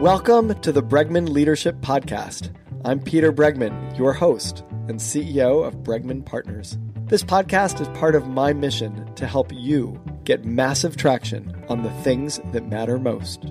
Welcome to the Bregman Leadership Podcast. I'm Peter Bregman, your host and CEO of Bregman Partners. This podcast is part of my mission to help you get massive traction on the things that matter most.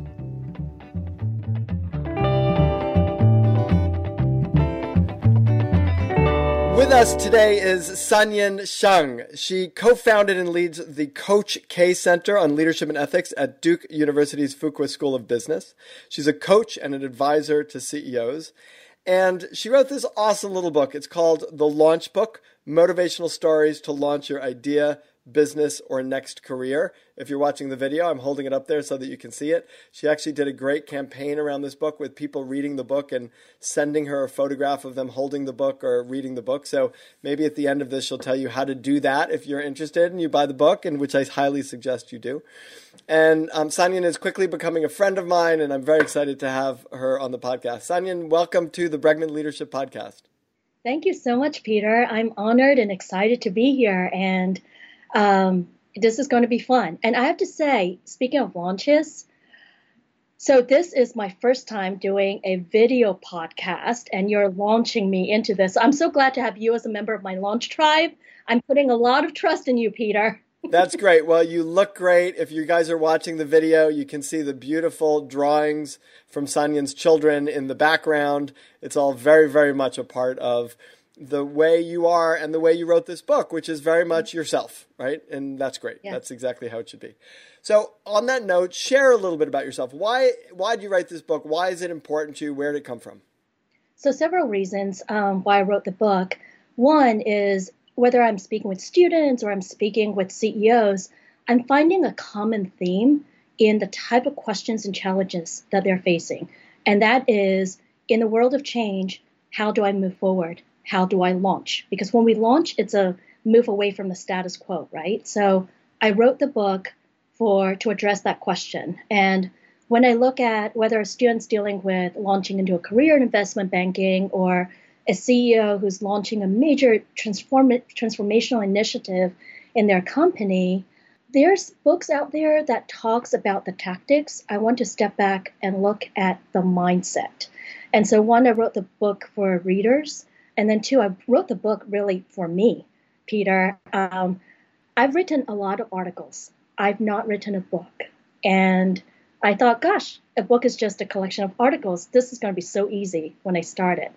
Us today is Sanyin Siang. She co-founded and leads the Coach K Center on Leadership and Ethics at Duke University's Fuqua School of Business. She's a coach and an advisor to CEOs. And she wrote this awesome little book. It's called The Launch Book Motivational Stories to Launch Your Idea, business or next career. If you're watching the video, I'm holding it up there so that you can see it. She actually did a great campaign around this book with people reading the book and sending her a photograph of them holding the book or reading the book. So maybe at the end of this, she'll tell you how to do that if you're interested and you buy the book, and which I highly suggest you do. And um, Sanyin is quickly becoming a friend of mine, and I'm very excited to have her on the podcast. Sanyin, welcome to the Bregman Leadership Podcast. Thank you so much, Peter. I'm honored and excited to be here. And um, this is going to be fun. And I have to say, speaking of launches, so this is my first time doing a video podcast, and you're launching me into this. I'm so glad to have you as a member of my launch tribe. I'm putting a lot of trust in you, Peter. That's great. Well, you look great. If you guys are watching the video, you can see the beautiful drawings from Sanyin's children in the background. It's all very, very much a part of the way you are and the way you wrote this book, which is very much yourself, right? And that's great. Yeah. That's exactly how it should be. So, on that note, share a little bit about yourself. Why why did you write this book? Why is it important to you? Where did it come from? So, several reasons um, why I wrote the book. One is whether I'm speaking with students or I'm speaking with CEOs, I'm finding a common theme in the type of questions and challenges that they're facing. And that is in the world of change, how do I move forward? How do I launch? Because when we launch, it's a move away from the status quo, right? So I wrote the book for to address that question. And when I look at whether a student's dealing with launching into a career in investment banking or a CEO who's launching a major transform- transformational initiative in their company, there's books out there that talks about the tactics. I want to step back and look at the mindset. And so one, I wrote the book for readers and then two, I wrote the book really for me, Peter. Um, I've written a lot of articles. I've not written a book, and I thought, gosh, a book is just a collection of articles. This is going to be so easy when I started.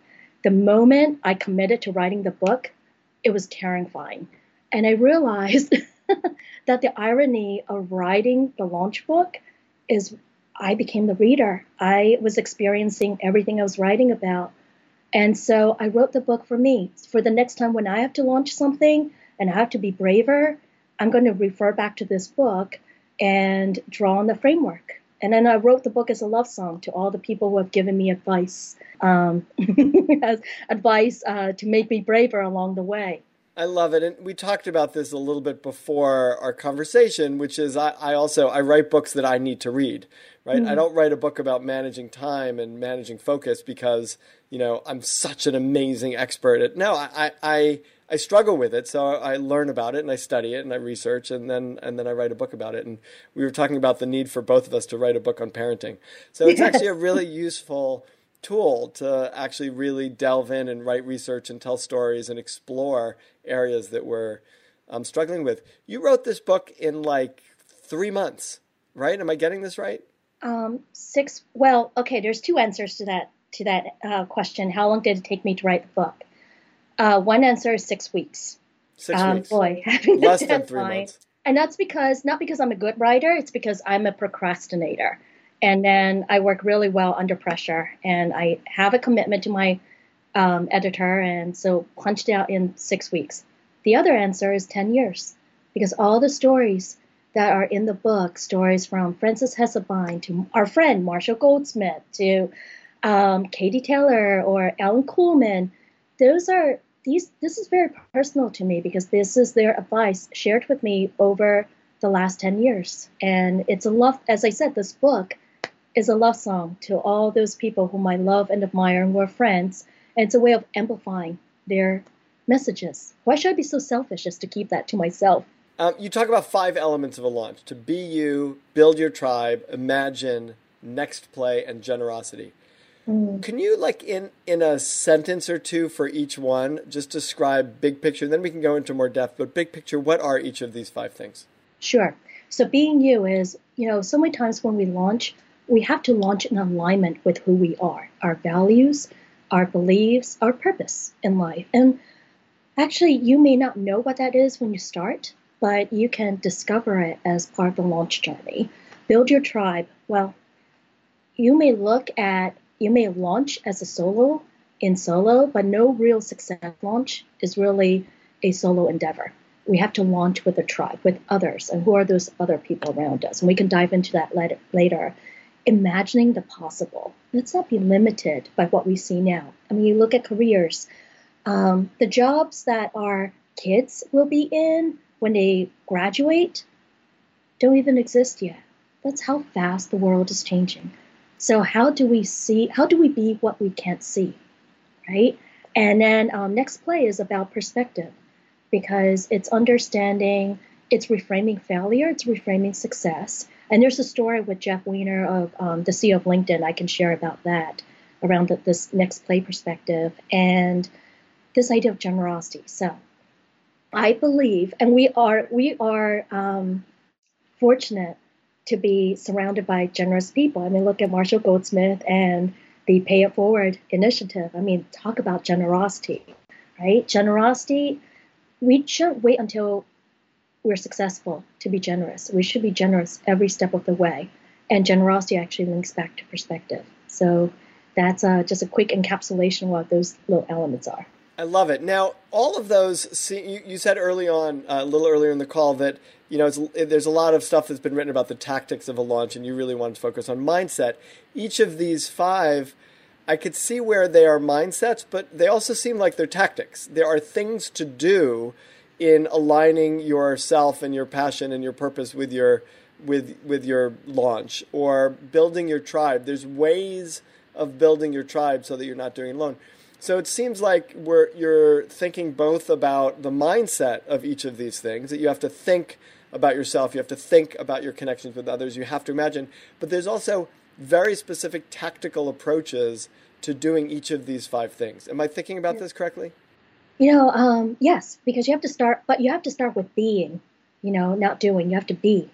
The moment I committed to writing the book, it was terrifying. And I realized that the irony of writing the launch book is I became the reader. I was experiencing everything I was writing about. And so I wrote the book for me. For the next time when I have to launch something and I have to be braver, I'm going to refer back to this book and draw on the framework. And then I wrote the book as a love song to all the people who have given me advice, um, as advice uh, to make me braver along the way. I love it, and we talked about this a little bit before our conversation, which is I, I also I write books that I need to read, right? Mm-hmm. I don't write a book about managing time and managing focus because you know I'm such an amazing expert at. No, I I I struggle with it, so I learn about it and I study it and I research and then and then I write a book about it. And we were talking about the need for both of us to write a book on parenting, so it's yes. actually a really useful tool to actually really delve in and write research and tell stories and explore areas that we're um, struggling with. You wrote this book in like three months, right? Am I getting this right? Um, six. Well, okay. There's two answers to that to that uh, question. How long did it take me to write the book? Uh, one answer is six weeks. Six um, weeks. Boy, having less than three months. And that's because not because I'm a good writer. It's because I'm a procrastinator, and then I work really well under pressure, and I have a commitment to my um, editor, and so punched out in six weeks. The other answer is ten years, because all the stories that are in the book, stories from Frances Hesselbein to our friend Marshall Goldsmith to um, Katie Taylor or Alan Kuhlman, those are these. This is very personal to me because this is their advice shared with me over the last ten years, and it's a love. As I said, this book is a love song to all those people whom I love and admire and were friends, and it's a way of amplifying their messages. Why should I be so selfish as to keep that to myself? Um, you talk about five elements of a launch to be you, build your tribe, imagine, next play, and generosity. Mm. Can you, like, in in a sentence or two for each one, just describe big picture? Then we can go into more depth. But big picture, what are each of these five things? Sure. So being you is, you know, so many times when we launch, we have to launch in alignment with who we are, our values, our beliefs, our purpose in life. And actually, you may not know what that is when you start, but you can discover it as part of the launch journey. Build your tribe. Well, you may look at, you may launch as a solo in solo, but no real success launch is really a solo endeavor we have to launch with a tribe, with others, and who are those other people around us? And we can dive into that later. Imagining the possible. Let's not be limited by what we see now. I mean, you look at careers, um, the jobs that our kids will be in when they graduate don't even exist yet. That's how fast the world is changing. So, how do we see, how do we be what we can't see, right? And then um, next play is about perspective because it's understanding, it's reframing failure, it's reframing success. And there's a story with Jeff Weiner of um, the CEO of LinkedIn. I can share about that around the, this next play perspective and this idea of generosity. So I believe, and we are we are um, fortunate to be surrounded by generous people. I mean, look at Marshall Goldsmith and the Pay It Forward initiative. I mean, talk about generosity, right? Generosity we shouldn't wait until we're successful to be generous. We should be generous every step of the way. And generosity actually links back to perspective. So that's uh, just a quick encapsulation of what those little elements are. I love it. Now, all of those, see, you, you said early on, uh, a little earlier in the call, that you know there's a lot of stuff that's been written about the tactics of a launch, and you really wanted to focus on mindset. Each of these five, I could see where they are mindsets, but they also seem like they're tactics. There are things to do in aligning yourself and your passion and your purpose with your with with your launch or building your tribe. There's ways of building your tribe so that you're not doing it alone. So it seems like we're you're thinking both about the mindset of each of these things that you have to think about yourself, you have to think about your connections with others, you have to imagine, but there's also very specific tactical approaches to doing each of these five things. Am I thinking about this correctly? You know, um, yes, because you have to start, but you have to start with being, you know, not doing. You have to be.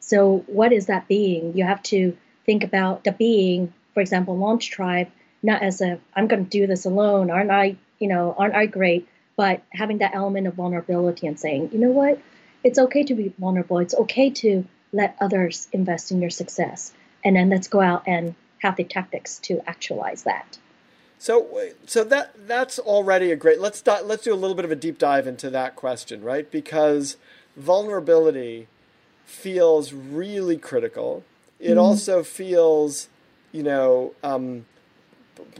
So, what is that being? You have to think about the being, for example, Launch Tribe, not as a, I'm going to do this alone. Aren't I, you know, aren't I great? But having that element of vulnerability and saying, you know what? It's okay to be vulnerable. It's okay to let others invest in your success. And then let's go out and have the tactics to actualize that. So, so that that's already a great. Let's di- let's do a little bit of a deep dive into that question, right? Because vulnerability feels really critical. It mm-hmm. also feels, you know, um,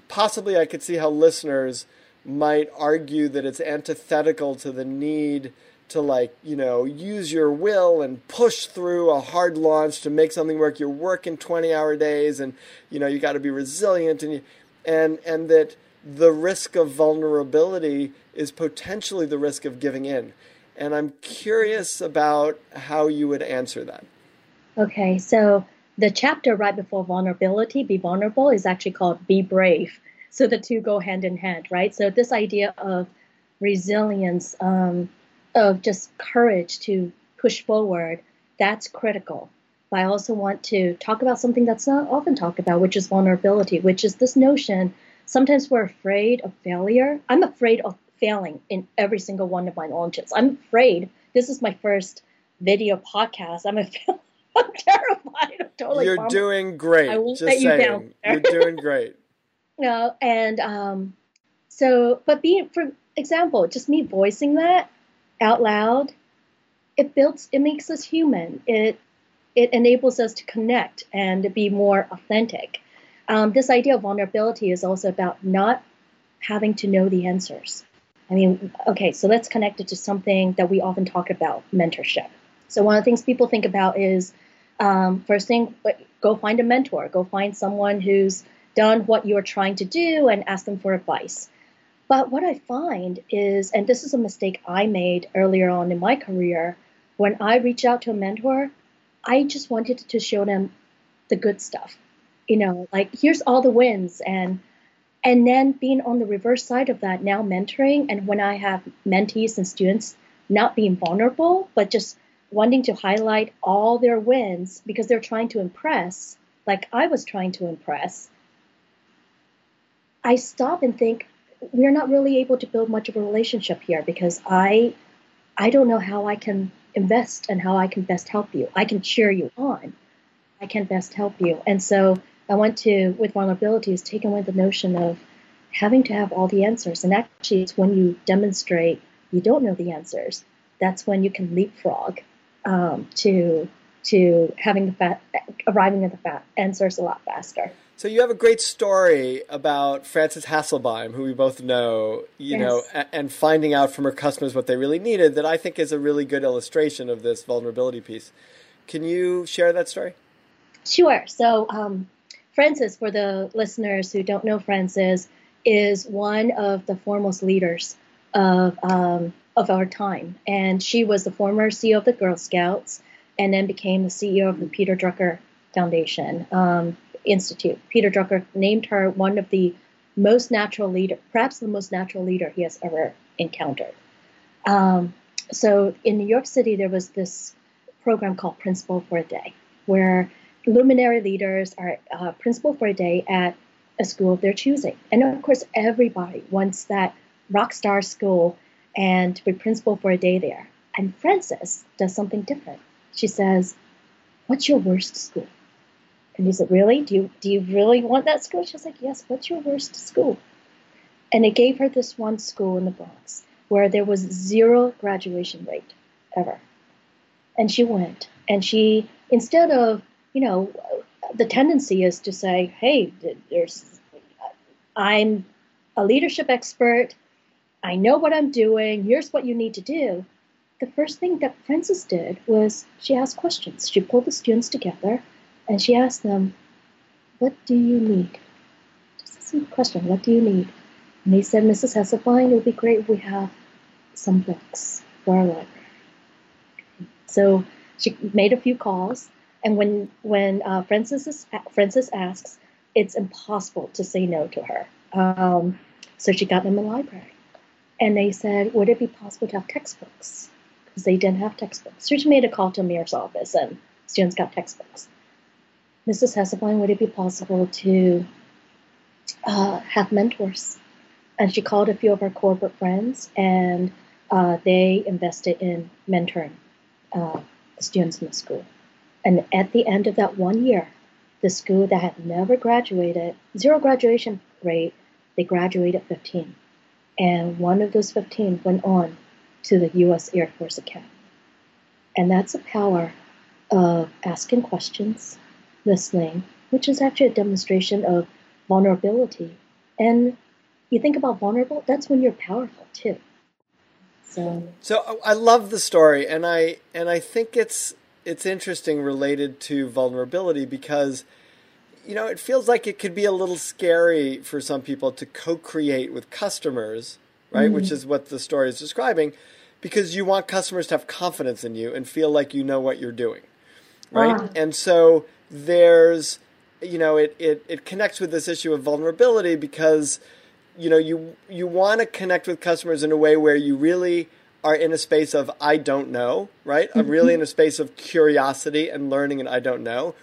possibly I could see how listeners might argue that it's antithetical to the need to like you know use your will and push through a hard launch to make something work you're working 20 hour days and you know you got to be resilient and you and and that the risk of vulnerability is potentially the risk of giving in. And I'm curious about how you would answer that. Okay, so the chapter right before vulnerability, be vulnerable, is actually called be brave. So the two go hand in hand, right? So this idea of resilience, um, of just courage to push forward, that's critical. But I also want to talk about something that's not often talked about, which is vulnerability, which is this notion. Sometimes we're afraid of failure. I'm afraid of failing in every single one of my launches. I'm afraid. This is my first video podcast. I'm a I'm terrified. I'm totally. You're bummed. doing great. I won't Just let saying. you down. You're doing great. no, and um, so, but being, for example, just me voicing that out loud, it builds. It makes us human. It it enables us to connect and be more authentic. Um, this idea of vulnerability is also about not having to know the answers. I mean, okay, so let's connect it to something that we often talk about mentorship. So, one of the things people think about is um, first thing, go find a mentor, go find someone who's done what you're trying to do and ask them for advice. But what I find is, and this is a mistake I made earlier on in my career, when I reach out to a mentor, I just wanted to show them the good stuff. You know, like here's all the wins and and then being on the reverse side of that, now mentoring and when I have mentees and students not being vulnerable, but just wanting to highlight all their wins because they're trying to impress, like I was trying to impress. I stop and think we're not really able to build much of a relationship here because I I don't know how I can invest and how I can best help you. I can cheer you on. I can best help you. And so I went to with vulnerability is taking away the notion of having to have all the answers. And actually it's when you demonstrate you don't know the answers, that's when you can leapfrog um, to to having the fa- arriving at the fa- answers a lot faster. So you have a great story about Frances Hesselbein, who we both know, you yes. know, and, and finding out from her customers what they really needed. That I think is a really good illustration of this vulnerability piece. Can you share that story? Sure. So um, Frances, for the listeners who don't know Frances, is one of the foremost leaders of um, of our time. And she was the former CEO of the Girl Scouts and then became the CEO of the Peter Drucker Foundation um, Institute. Peter Drucker named her one of the most natural leader, perhaps the most natural leader he has ever encountered. Um, so in New York City, there was this program called Principal for a Day, where luminary leaders are uh, principal for a day at a school of their choosing. And of course, everybody wants that rock star school and to be principal for a day there. And Frances does something different. She says, What's your worst school? And he said, Really? Do you, do you really want that school? She's like, Yes, what's your worst school? And it gave her this one school in the Bronx where there was zero graduation rate ever. And she went and she, instead of, you know, the tendency is to say, hey, there's, I'm a leadership expert. I know what I'm doing. Here's what you need to do. The first thing that Frances did was she asked questions. She pulled the students together and she asked them, What do you need? Just a simple question What do you need? And they said, Mrs. Hesselbein, it would be great if we have some books for our library. So she made a few calls, and when when uh, Frances, Frances asks, it's impossible to say no to her. Um, so she got them a library. And they said, would it be possible to have textbooks? Because they didn't have textbooks. So she made a call to Mayor's office and students got textbooks. Mrs. Hesselbein, would it be possible to uh, have mentors? And she called a few of her corporate friends and uh, they invested in mentoring uh, students in the school. And at the end of that one year, the school that had never graduated, zero graduation rate, they graduated 15 and one of those 15 went on to the U.S. Air Force Academy. And that's the power of asking questions, listening, which is actually a demonstration of vulnerability. And you think about vulnerable, that's when you're powerful too. So, so I love the story, and I and I think it's it's interesting related to vulnerability because you know, it feels like it could be a little scary for some people to co-create with customers, right? Mm-hmm. Which is what the story is describing, because you want customers to have confidence in you and feel like you know what you're doing, right? Uh-huh. And so there's, you know, it, it it connects with this issue of vulnerability because, you know, you you want to connect with customers in a way where you really are in a space of I don't know, right? Mm-hmm. I'm really in a space of curiosity and learning and I don't know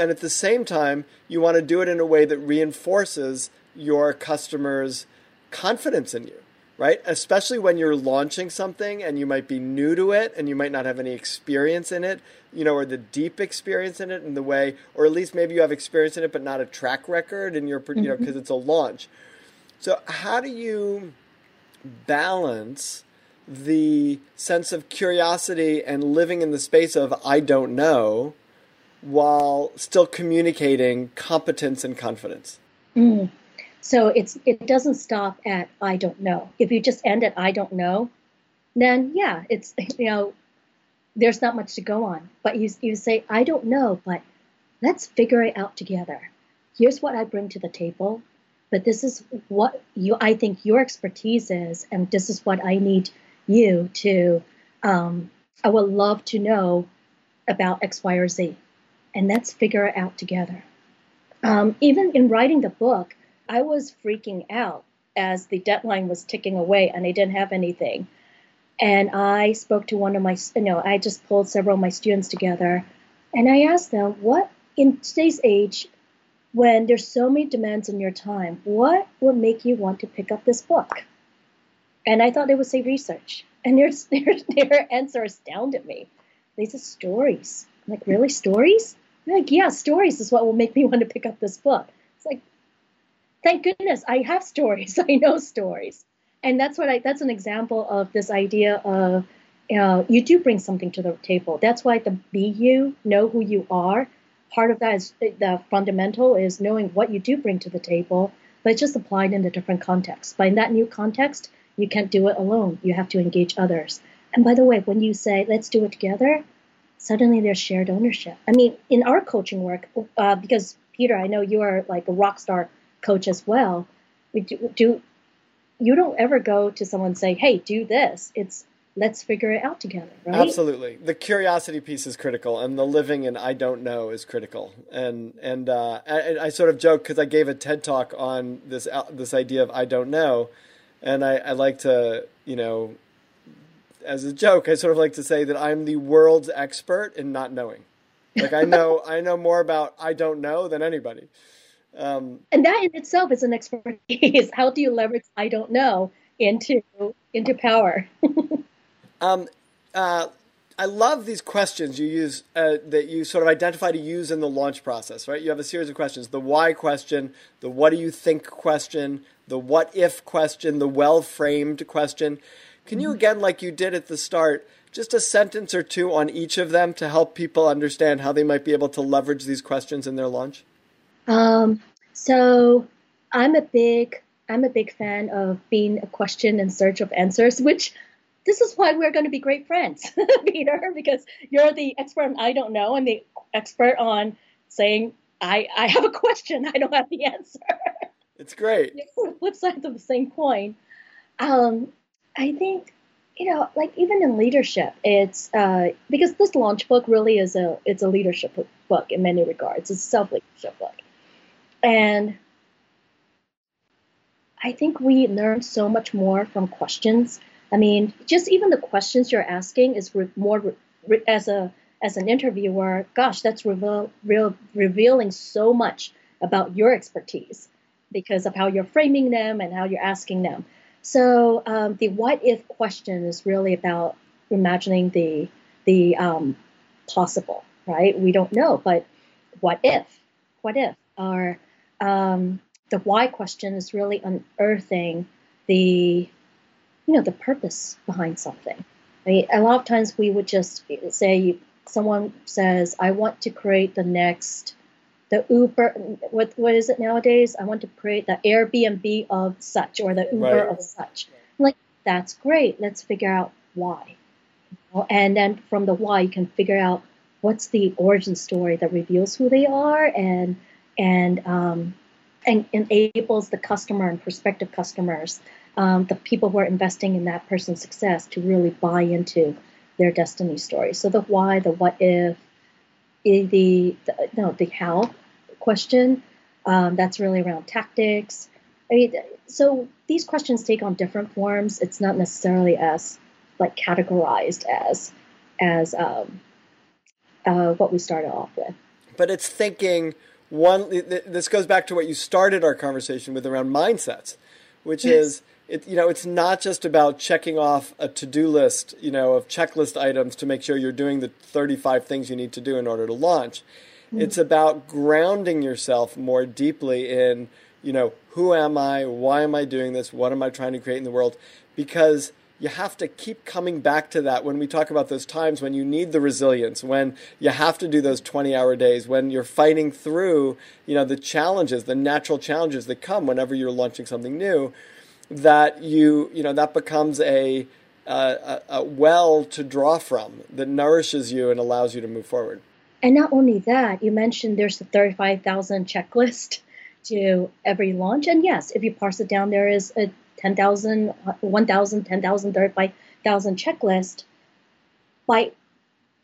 and at the same time, you want to do it in a way that reinforces your customers' confidence in you, right? Especially when you're launching something and you might be new to it and you might not have any experience in it, you know, or the deep experience in it in the way, or at least maybe you have experience in it but not a track record and you're, you know, because mm-hmm. it's a launch. So, how do you balance the sense of curiosity and living in the space of I don't know while still communicating competence and confidence. Mm. So it's it doesn't stop at I don't know. If you just end at I don't know, then yeah, it's you know there's not much to go on. But you you say I don't know, but let's figure it out together. Here's what I bring to the table, but this is what you I think your expertise is, and this is what I need you to. Um, I would love to know about X, Y, or Z and let's figure it out together. Um, even in writing the book, I was freaking out as the deadline was ticking away and I didn't have anything. And I spoke to one of my, you know, I just pulled several of my students together and I asked them, what in today's age, when there's so many demands on your time, what would make you want to pick up this book? And I thought they would say research. And their, their, their answer astounded me. They said stories. I'm like, really? Stories? I'm like, yeah, stories is what will make me want to pick up this book. It's like, thank goodness I have stories. I know stories. And that's what I, that's an example of this idea of uh, you do bring something to the table. That's why the be you, know who you are. Part of that is the fundamental is knowing what you do bring to the table, but it's just applied in a different context. But in that new context, you can't do it alone. You have to engage others. And by the way, when you say, let's do it together, suddenly there's shared ownership. I mean, in our coaching work, uh, because Peter, I know you are like a rock star coach as well. We do, do you don't ever go to someone and say, hey, do this. It's let's figure it out together, right? Absolutely. The curiosity piece is critical, and the living in I don't know is critical. And and uh, I, I, sort of joke because I gave a TED talk on this uh, this idea of I don't know, and I, I like to you know as a joke, I sort of like to say that I'm the world's expert in not knowing. Like I know, I know more about I don't know than anybody. Um, and that in itself is an expertise. How do you leverage I don't know into into power? um, uh, I love these questions you use uh, that you sort of identify to use in the launch process, right? You have a series of questions: the why question, the what do you think question, the what if question, the well framed question. Can you again, like you did at the start, just a sentence or two on each of them to help people understand how they might be able to leverage these questions in their launch? Um, so I'm a big I'm a big fan of being a question in search of answers, which this is why we're going to be great friends, Peter, because you're the expert on I don't know and the expert on saying I I have a question, I don't have the answer. It's great. Flip sides of the same coin. Um, I think you know, like even in leadership, it's uh, because this launch book really is a it's a leadership book in many regards. It's a self leadership book, and I think we learn so much more from questions. I mean, just even the questions you're asking is re- more re- as a as an interviewer. Gosh, that's reveal, revealing so much about your expertise because of how you're framing them and how you're asking them. So um, the what if question is really about imagining the the um, possible, right? We don't know, but what if? What if? Or um, the why question is really unearthing the you know the purpose behind something. Right? A lot of times we would just say someone says, "I want to create the next." the Uber, what what is it nowadays? I want to create the Airbnb of such or the Uber right. of such. like that's great. Let's figure out why, and then from the why you can figure out what's the origin story that reveals who they are and and um, and enables the customer and prospective customers, um, the people who are investing in that person's success, to really buy into their destiny story. So the why, the what if, the, the no the how question. Um, that's really around tactics. I mean, so these questions take on different forms. It's not necessarily as like categorized as as um, uh, what we started off with. But it's thinking one. This goes back to what you started our conversation with around mindsets, which yes. is it. You know, it's not just about checking off a to-do list. You know, of checklist items to make sure you're doing the 35 things you need to do in order to launch Mm-hmm. It's about grounding yourself more deeply in, you know, who am I? Why am I doing this? What am I trying to create in the world? Because you have to keep coming back to that when we talk about those times when you need the resilience, when you have to do those 20 hour days, when you're fighting through, you know, the challenges, the natural challenges that come whenever you're launching something new, that you, you know, that becomes a, a, a well to draw from that nourishes you and allows you to move forward. And not only that, you mentioned there's the 35,000 checklist to every launch. And yes, if you parse it down, there is a 10,000, 1,000, 10,000, 35,000 checklist. By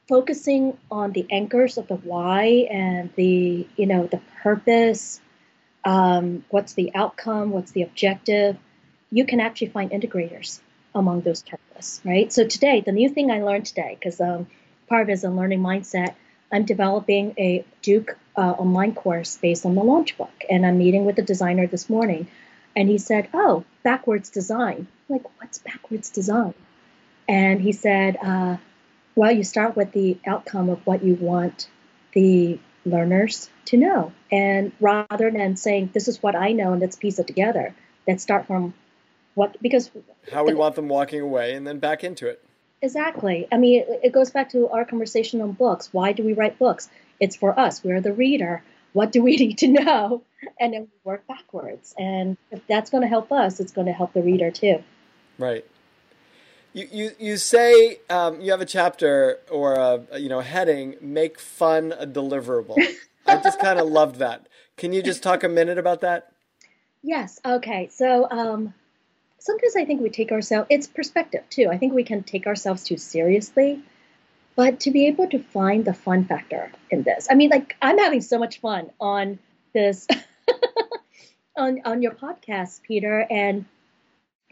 focusing on the anchors of the why and the you know the purpose um, what's the outcome what's the objective you can actually find integrators among those checklists right so today the new thing i learned today because um, part of it is a learning mindset i'm developing a duke uh, online course based on the launch book and i'm meeting with the designer this morning and he said oh backwards design I'm like what's backwards design and he said uh, well, you start with the outcome of what you want the learners to know. And rather than saying, this is what I know and let's piece it together, let's start from what, because. How we the, want them walking away and then back into it. Exactly. I mean, it, it goes back to our conversation on books. Why do we write books? It's for us. We're the reader. What do we need to know? And then we work backwards. And if that's going to help us, it's going to help the reader too. Right. You, you, you say um, you have a chapter or a you know heading make fun a deliverable. I just kind of loved that. Can you just talk a minute about that? Yes. Okay. So um, sometimes I think we take ourselves. It's perspective too. I think we can take ourselves too seriously, but to be able to find the fun factor in this. I mean, like I'm having so much fun on this on on your podcast, Peter, and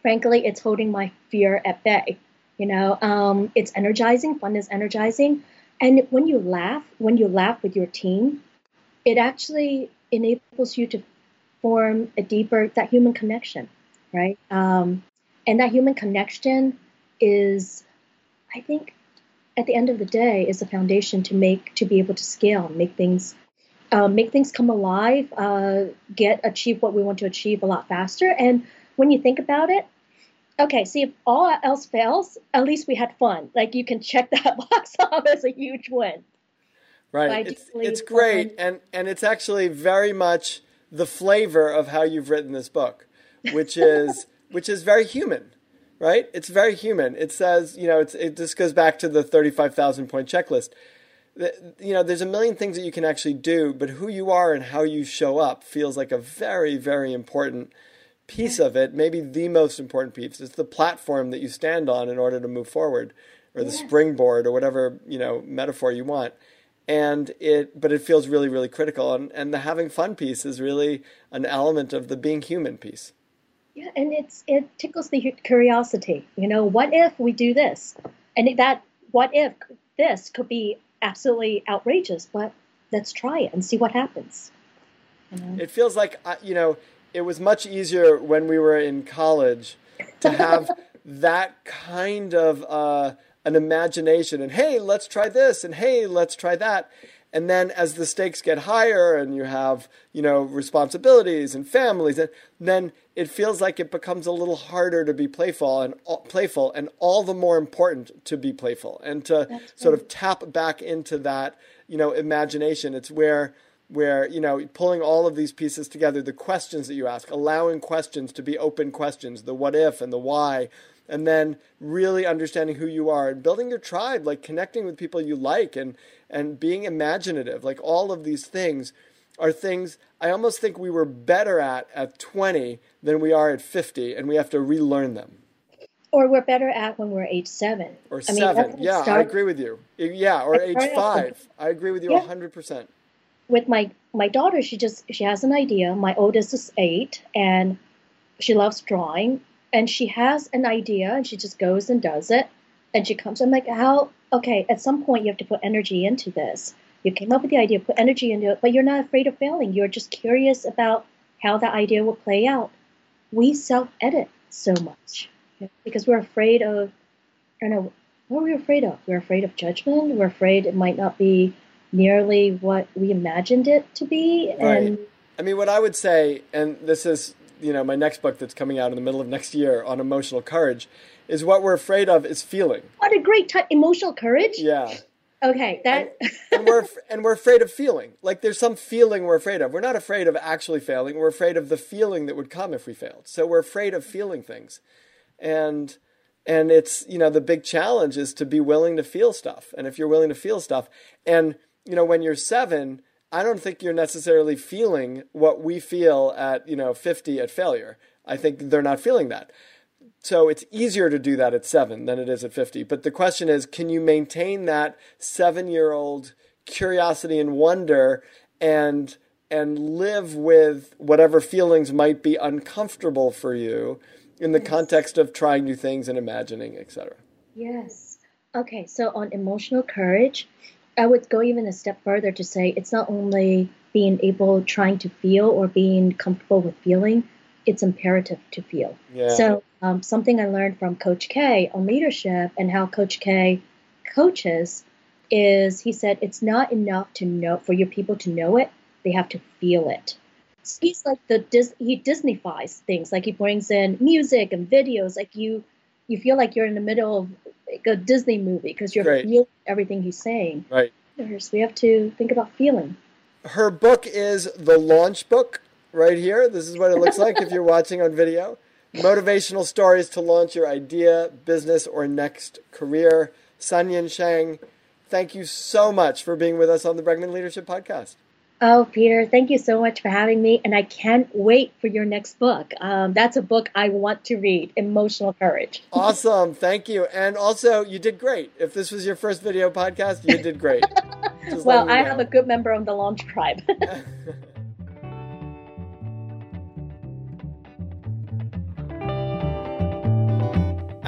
frankly, it's holding my fear at bay. You know, um, it's energizing. Fun is energizing, and when you laugh, when you laugh with your team, it actually enables you to form a deeper that human connection, right? Um, and that human connection is, I think, at the end of the day, is a foundation to make to be able to scale, make things. Uh, make things come alive, uh, get achieve what we want to achieve a lot faster. And when you think about it, okay, see if all else fails, at least we had fun. Like you can check that box off as a huge win. Right. It's, it's great. And, and it's actually very much the flavor of how you've written this book, which is, which is very human, right? It's very human. It says, you know, it's, it just goes back to the 35,000 point checklist. You know, there's a million things that you can actually do, but who you are and how you show up feels like a very, very important piece of it, maybe the most important piece. It's the platform that you stand on in order to move forward, or the springboard, or whatever you know metaphor you want. And it, but it feels really, really critical. And and the having fun piece is really an element of the being human piece. Yeah, and it's it tickles the curiosity. You know, what if we do this? And that what if this could be absolutely outrageous, but let's try it and see what happens. You know? It feels like uh, you know it was much easier when we were in college to have that kind of uh, an imagination and hey let's try this and hey let's try that and then as the stakes get higher and you have you know responsibilities and families and then it feels like it becomes a little harder to be playful and playful and all the more important to be playful and to sort of tap back into that you know imagination. It's where where you know pulling all of these pieces together the questions that you ask allowing questions to be open questions the what if and the why and then really understanding who you are and building your tribe like connecting with people you like and and being imaginative. Like all of these things are things i almost think we were better at at 20 than we are at 50 and we have to relearn them. Or we're better at when we're age seven. Or I seven. mean, yeah i agree with you. Yeah or age five. i agree with you yeah. 100% with my my daughter, she just she has an idea. My oldest is eight, and she loves drawing, and she has an idea, and she just goes and does it, and she comes. I'm like, how? Okay, at some point you have to put energy into this. You came up with the idea, put energy into it, but you're not afraid of failing. You're just curious about how that idea will play out. We self edit so much because we're afraid of. I don't know. What are we afraid of? We're afraid of judgment. We're afraid it might not be nearly what we imagined it to be. And right. I mean, what I would say, and this is, you know, my next book that's coming out in the middle of next year on emotional courage, is what we're afraid of is feeling. What a great t- emotional courage. Yeah. Okay, that and, and, we're and we're afraid of feeling. Like there's some feeling we're afraid of. We're not afraid of actually failing. We're afraid of the feeling that would come if we failed. So we're afraid of feeling things. And and it's, you know, the big challenge is to be willing to feel stuff. And if you're willing to feel stuff and you know, when you're seven, I don't think you're necessarily feeling what we feel at, you know, 50 at failure. I think they're not feeling that. So it's easier to do that at seven than it is at 50. But the question is can you maintain that seven year old curiosity and wonder and and live with whatever feelings might be uncomfortable for you in the yes. context of trying new things and imagining, etc. Yes. Okay, so on emotional courage, I would go even a step further to say it's not only being able trying to feel or being comfortable with feeling, it's imperative to feel. Yeah. So um, something I learned from Coach K on leadership and how Coach K coaches is he said it's not enough to know for your people to know it; they have to feel it. So he's like the Dis- he Disneyfies things, like he brings in music and videos, like you you feel like you're in the middle of like a Disney movie because you're right. feeling everything he's saying. Right. We have to think about feeling. Her book is the launch book right here. This is what it looks like if you're watching on video. Motivational stories to launch your idea, business, or next career. Sanyin Siang, thank you so much for being with us on the Bregman Leadership Podcast. Oh, Peter, thank you so much for having me. And I can't wait for your next book. Um, that's a book I want to read Emotional Courage. awesome. Thank you. And also, you did great. If this was your first video podcast, you did great. well, I know. have a good member of the Launch Tribe.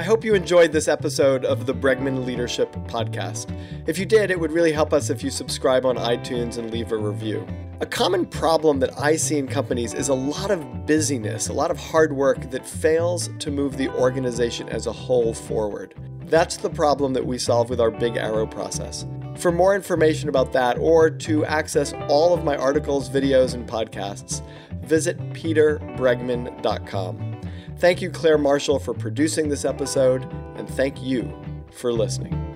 hope you enjoyed this episode of the Bregman Leadership Podcast. If you did, it would really help us if you subscribe on iTunes and leave a review. A common problem that I see in companies is a lot of busyness, a lot of hard work that fails to move the organization as a whole forward. That's the problem that we solve with our Big Arrow process. For more information about that or to access all of my articles, videos, and podcasts, visit peterbregman.com. Thank you, Claire Marshall, for producing this episode, and thank you for listening.